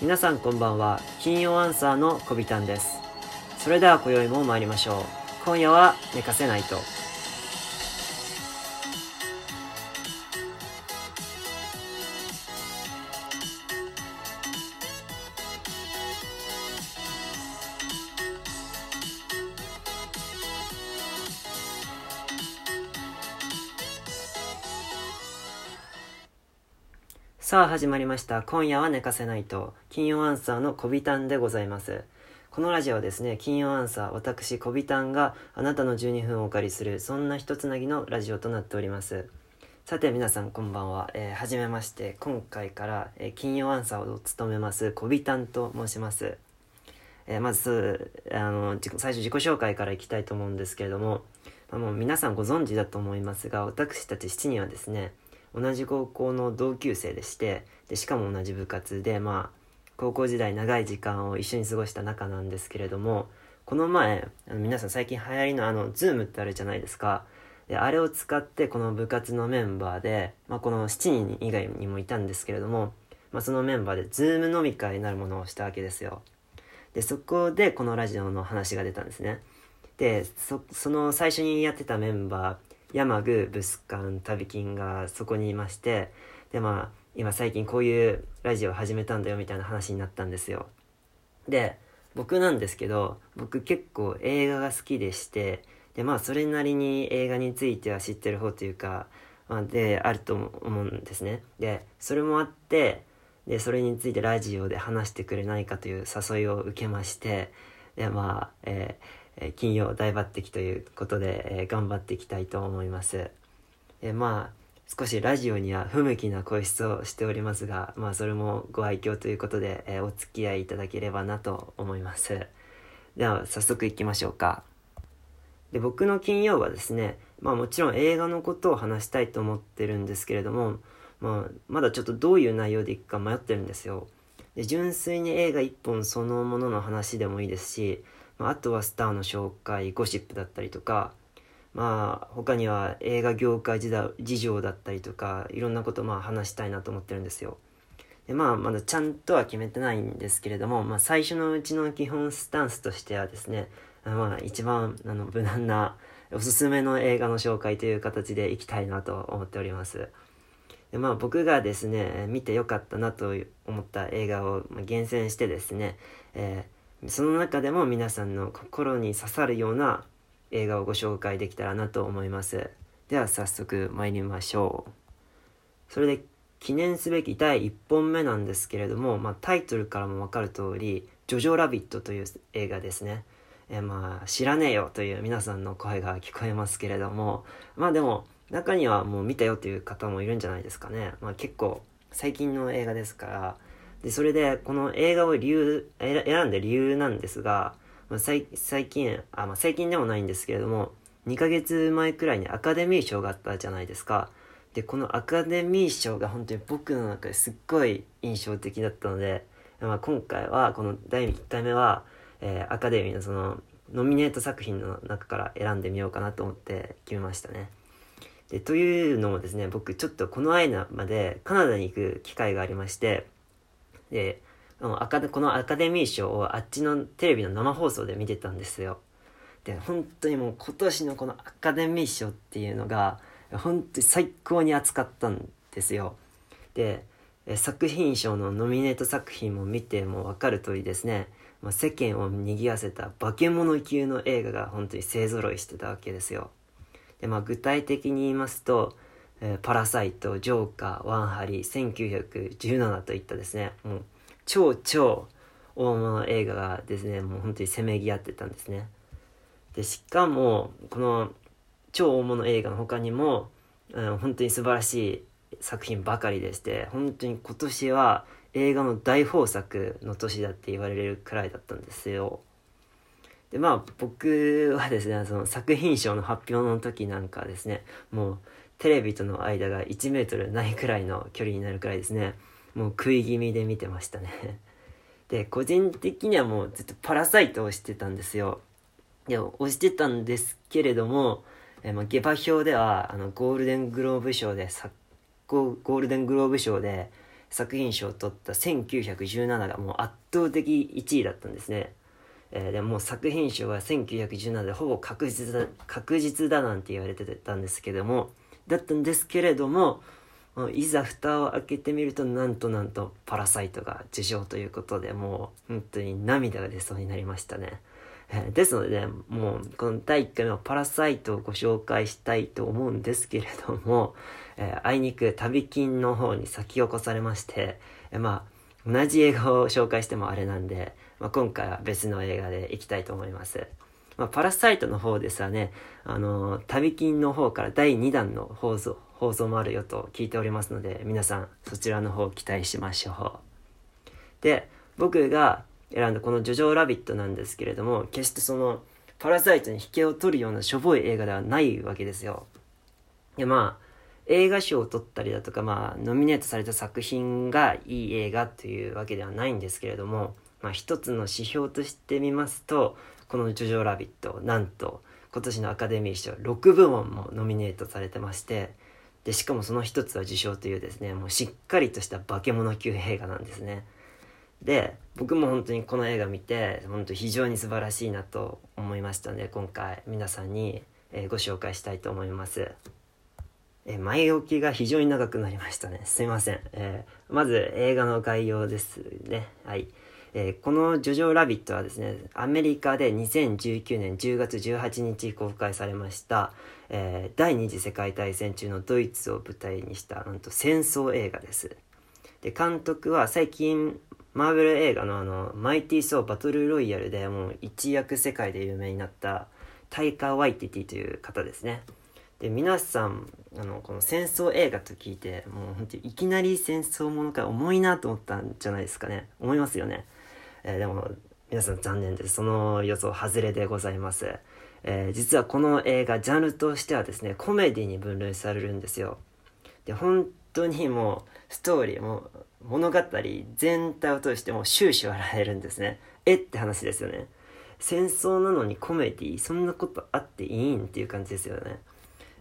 皆さんこんばんは。金曜アンサーのこびたんです。それでは今宵も参りましょう。今夜は寝かせないと。さあ始まりました。今夜は寝かせないと。金曜アンサーのこびたんでございます。このラジオはですね金曜アンサー私こびたんがあなたの12分をお借りするそんな一つなぎのラジオとなっております。さて皆さんこんばんは、えー、はじめまして。今回から、えー、金曜アンサーを務めますこびたんと申します。えー、まずあの最初自己紹介からいきたいと思うんですけれども、まあ、もう皆さんご存知だと思いますが私たち7人はですね同じ高校の同級生でしてでしかも同じ部活でまあ高校時代長い時間を一緒に過ごした仲なんですけれどもこの前あの皆さん最近流行りのあの Zoom ってあるじゃないですか。であれを使ってこの部活のメンバーで、まあ、この7人以外にもいたんですけれども、まあ、そのメンバーで Zoom 飲み会になるものをしたわけですよ。でそこでこのラジオの話が出たんですね。でそその最初にやってたメンバー山具ブスカン旅金がそこにいましてでまあ今最近こういうラジオ始めたんだよみたいな話になったんですよ。で僕なんですけど僕結構映画が好きでしてでまあそれなりに映画については知ってる方というか、まあ、であると思うんですね。でそれもあってでそれについてラジオで話してくれないかという誘いを受けましてでまあ、えーえ金曜大抜擢ということで、え頑張っていきたいと思います。えまあ少しラジオには不向きな声質をしておりますが、まあそれもご愛嬌ということで、えお付き合いいただければなと思います。では早速行きましょうか。で僕の金曜はですね、まあもちろん映画のことを話したいと思ってるんですけれども、まあ、まだちょっとどういう内容でいくか迷ってるんですよ。で純粋に映画一本そのものの話でもいいですし、まあ、あとはスターの紹介ゴシップだったりとかまあ他には映画業界事情だったりとかいろんなことまあ話したいなと思ってるんですよ。でまあまだちゃんとは決めてないんですけれども、まあ、最初のうちの基本スタンスとしてはですねまあ一番あの無難なおすすめの映画の紹介という形でいきたいなと思っております。でまあ僕がですね見てよかったなと思った映画を厳選してですね、えーその中でも皆さんの心に刺さるような映画をご紹介できたらなと思います。では早速参りましょう。それで記念すべき第1本目なんですけれども、まあ、タイトルからも分かる通り「ジョジョラビット」という映画ですね。えまあ知らねえよという皆さんの声が聞こえますけれどもまあでも中にはもう見たよという方もいるんじゃないですかね、まあ、結構最近の映画ですからで、それで、この映画を理由、選んだ理由なんですが、まあ、最近、あ、まあ、最近でもないんですけれども、2ヶ月前くらいにアカデミー賞があったじゃないですか。で、このアカデミー賞が本当に僕の中ですっごい印象的だったので、まあ、今回は、この第1回目は、えー、アカデミーのその、ノミネート作品の中から選んでみようかなと思って決めましたね。で、というのもですね、僕ちょっとこの間までカナダに行く機会がありまして、で、このアカデミー賞をあっちのテレビの生放送で見てたんですよ。で、本当にもう今年のこのアカデミー賞っていうのが、本当に最高に熱かったんですよ。で、作品賞のノミネート作品も見ても分かる通りですね、まあ、世間を賑わせた化け物級の映画が本当に勢ぞろいしてたわけですよ。で、まあ具体的に言いますと、パラサイト、ジョーカー、ワンハリー、1917といったですね、もう超超大物映画がですね、もう本当にせめぎ合ってたんですね。で、しかも、この超大物映画の他にも、うん、本当に素晴らしい作品ばかりでして、本当に今年は映画の大豊作の年だって言われるくらいだったんですよ。で、まあ僕はですね、その作品賞の発表の時なんかですね、もうテレビとの間が1メートルないくらいの距離になるくらいですね。もう食い気味で見てましたね。で個人的にはもうずっとパラサイトをしてたんですよ。で押してたんですけれども、えまあ、下馬評ではあのゴールデングローブ賞でゴールデングローブ賞で、作品賞を取った1917がもう圧倒的1位だったんですね。えー、でも作品賞は1917でほぼ確実だ確実だなんて言われてたんですけどもだったんですけれどもいざ蓋を開けてみるとなんとなんと「パラサイト」が受賞ということでもう本当に涙が出そうになりましたね。ですので、ね、もうこの第1回目の「パラサイト」をご紹介したいと思うんですけれども、えー、あいにく旅金の方に先を越されまして、えー、まあ同じ映画を紹介してもあれなんで、まあ、今回は別の映画でいきたいと思います。まあ、パラサイトの方ですはね、あの、旅金の方から第2弾の放送、放送もあるよと聞いておりますので、皆さんそちらの方期待しましょう。で、僕が選んだこの「ジョジョラビット」なんですけれども、決してその、パラサイトに引けを取るようなしょぼい映画ではないわけですよ。で、まあ、映画賞を取ったりだとか、まあ、ノミネートされた作品がいい映画というわけではないんですけれども、まあ、一つの指標としてみますと、この「ジョジョラビット」なんと今年のアカデミー賞6部門もノミネートされてましてでしかもその一つは受賞というですねもうしっかりとした化け物級映画なんですね。で僕も本当にこの映画見て本当非常に素晴らしいなと思いましたので今回皆さんに、えご紹介したいと思います。え前置きが非常に長くなりましたね。すいません、えー、まず映画の概要ですね。はい。えー、この「ジョジョラビット」はですねアメリカで2019年10月18日公開されました、えー、第二次世界大戦中のドイツを舞台にしたなんと戦争映画です。で監督は最近マーベル映画のあの「マイティー・ソー・バトル・ロイヤル」でもう一躍世界で有名になったタイカー・ワイティティという方ですね。で皆さんあのこの戦争映画と聞いてもう本当にいきなり戦争ものか重いなと思ったんじゃないですかね。思いますよね。えー、でも皆さん残念です。その予想外れでございます、えー、実はこの映画ジャンルとしてはですねコメディに分類されるんですよ。で本当にもうストーリーも物語全体を通しても終始笑えるんですね。えって話ですよね。戦争なのにコメディそんなことあっていいんっていう感じですよね、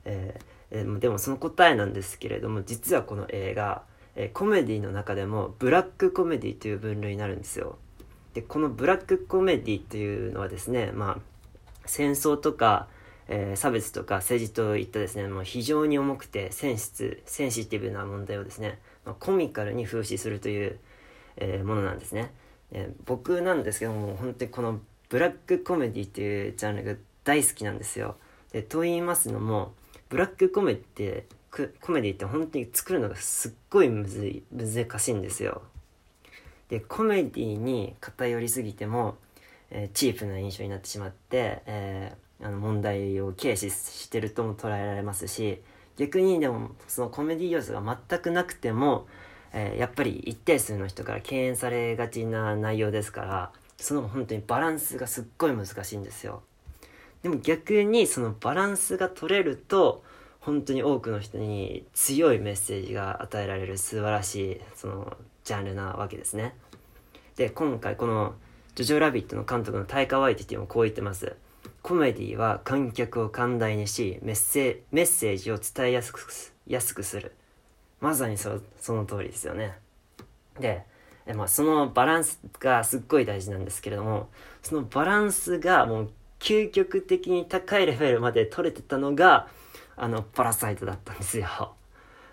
え、え、でもその答えなんですけれども実はこの映画、え、コメディの中でもブラックコメディという分類になるんですよ。でこのブラックコメディというのはですね、まあ、戦争とか、えー、差別とか政治といったですね、まあ、非常に重くてセンシセンシティブな問題をですね、まあ、コミカルに風刺するという、えー、ものなんですね、えー、僕なんですけども本当にこのブラックコメディっていうジャンルが大好きなんですよ。でと言いますのもブラックコメディコメディって本当に作るのがすっごいむずい難しいんですよ。でコメディに偏りすぎても、えー、チープな印象になってしまって、えー、あの問題を軽視してるとも捉えられますし逆にでもそのコメディ要素が全くなくても、えー、やっぱり一定数の人から敬遠されがちな内容ですからその本当にバランスがすっごい難しいんですよ。でも逆にそのバランスが取れると本当に多くの人に強いメッセージが与えられる素晴らしいそのジャンルなわけですね。で、今回このジョジョラビットの監督のタイカ・ワイティティもこう言ってます。コメディは観客を寛大にし、メッセメッセージを伝えやすく安くする。まさにそその通りですよね。で、えまあ、そのバランスがすっごい大事なんですけれども、そのバランスがもう究極的に高いレベルまで取れてたのが、あの、パラサイトだったんですよ。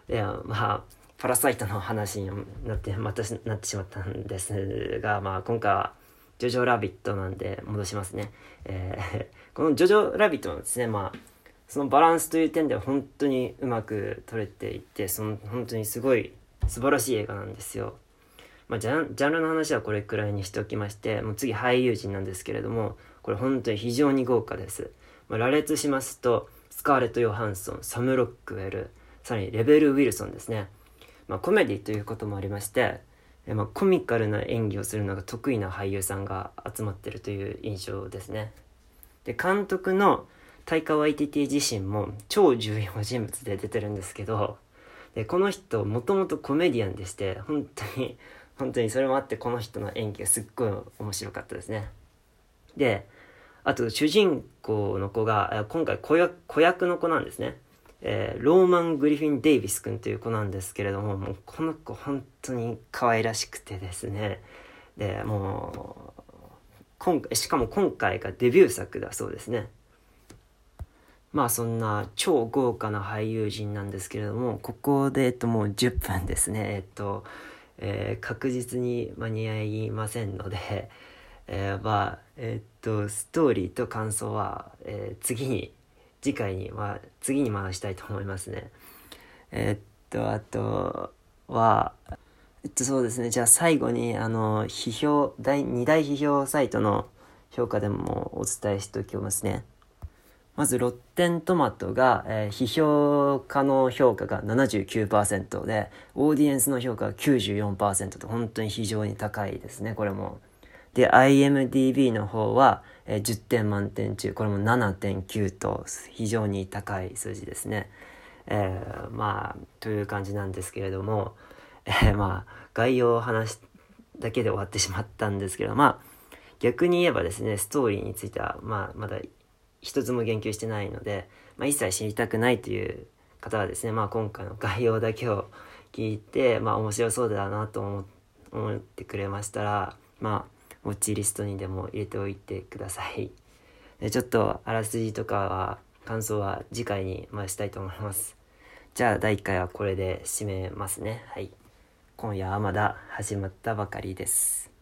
で、まあ、パラサイトの話になってまたなってしまったんですが、まあ、今回はジョジョラビットなんで戻しますね、えー、このジョジョラビットはですねまあそのバランスという点では本当にうまく撮れていてその本当にすごい素晴らしい映画なんですよ、まあ、ジャンジャンルの話はこれくらいにしておきましてもう次俳優陣なんですけれどもこれ本当に非常に豪華です、まあ、羅列しますとスカーレット・ヨハンソンサム・ロックウェルさらにレベル・ウィルソンですね。まあ、コメディということもありまして、えまあ、コミカルな演技をするのが得意な俳優さんが集まってるという印象ですね。で監督のタイカ・ワイティティ自身も超重要人物で出てるんですけどでこの人もともとコメディアンでして本当に 本当にそれもあってこの人の演技がすっごい面白かったですね。であと主人公の子が今回子役子役の子なんですね。えー、ローマン・グリフィン・デイビス君という子なんですけれどももうこの子本当に可愛らしくてですね。でもう今回しかも今回がデビュー作だそうですね。まあそんな超豪華な俳優陣なんですけれどもここでえっともう10分ですね。えっと、えー、確実に間に合いませんので、えー、まあえっとストーリーと感想は、えー、次に次回に、まあ、次に回したいと思いますね。えー、っと、あとは、えっと、そうですね。じゃあ最後に、あの、批評、第、2大批評サイトの評価でもお伝えしておきますね。まず、ロッテントマトが、えー、批評家の評価が79%で、オーディエンスの評価が94%と、本当に非常に高いですね、これも。で、IMDB の方は、えー、10点満点中、これも7.9と非常に高い数字ですね。えー、まあ、という感じなんですけれども、えー、まあ、概要を話すだけで終わってしまったんですけど、まあ、逆に言えばですね、ストーリーについては、まあ、まだ一つも言及してないので、まあ、一切知りたくないという方はですね、まあ、今回の概要だけを聞いて、まあ、面白そうだなと思ってくれましたら、まあ、ウォッチリストにでも入れておいてください。ちょっとあらすじとかは感想は次回に回したいと思います。じゃあ第1回はこれで締めますね。はい。今夜はまだ始まったばかりです。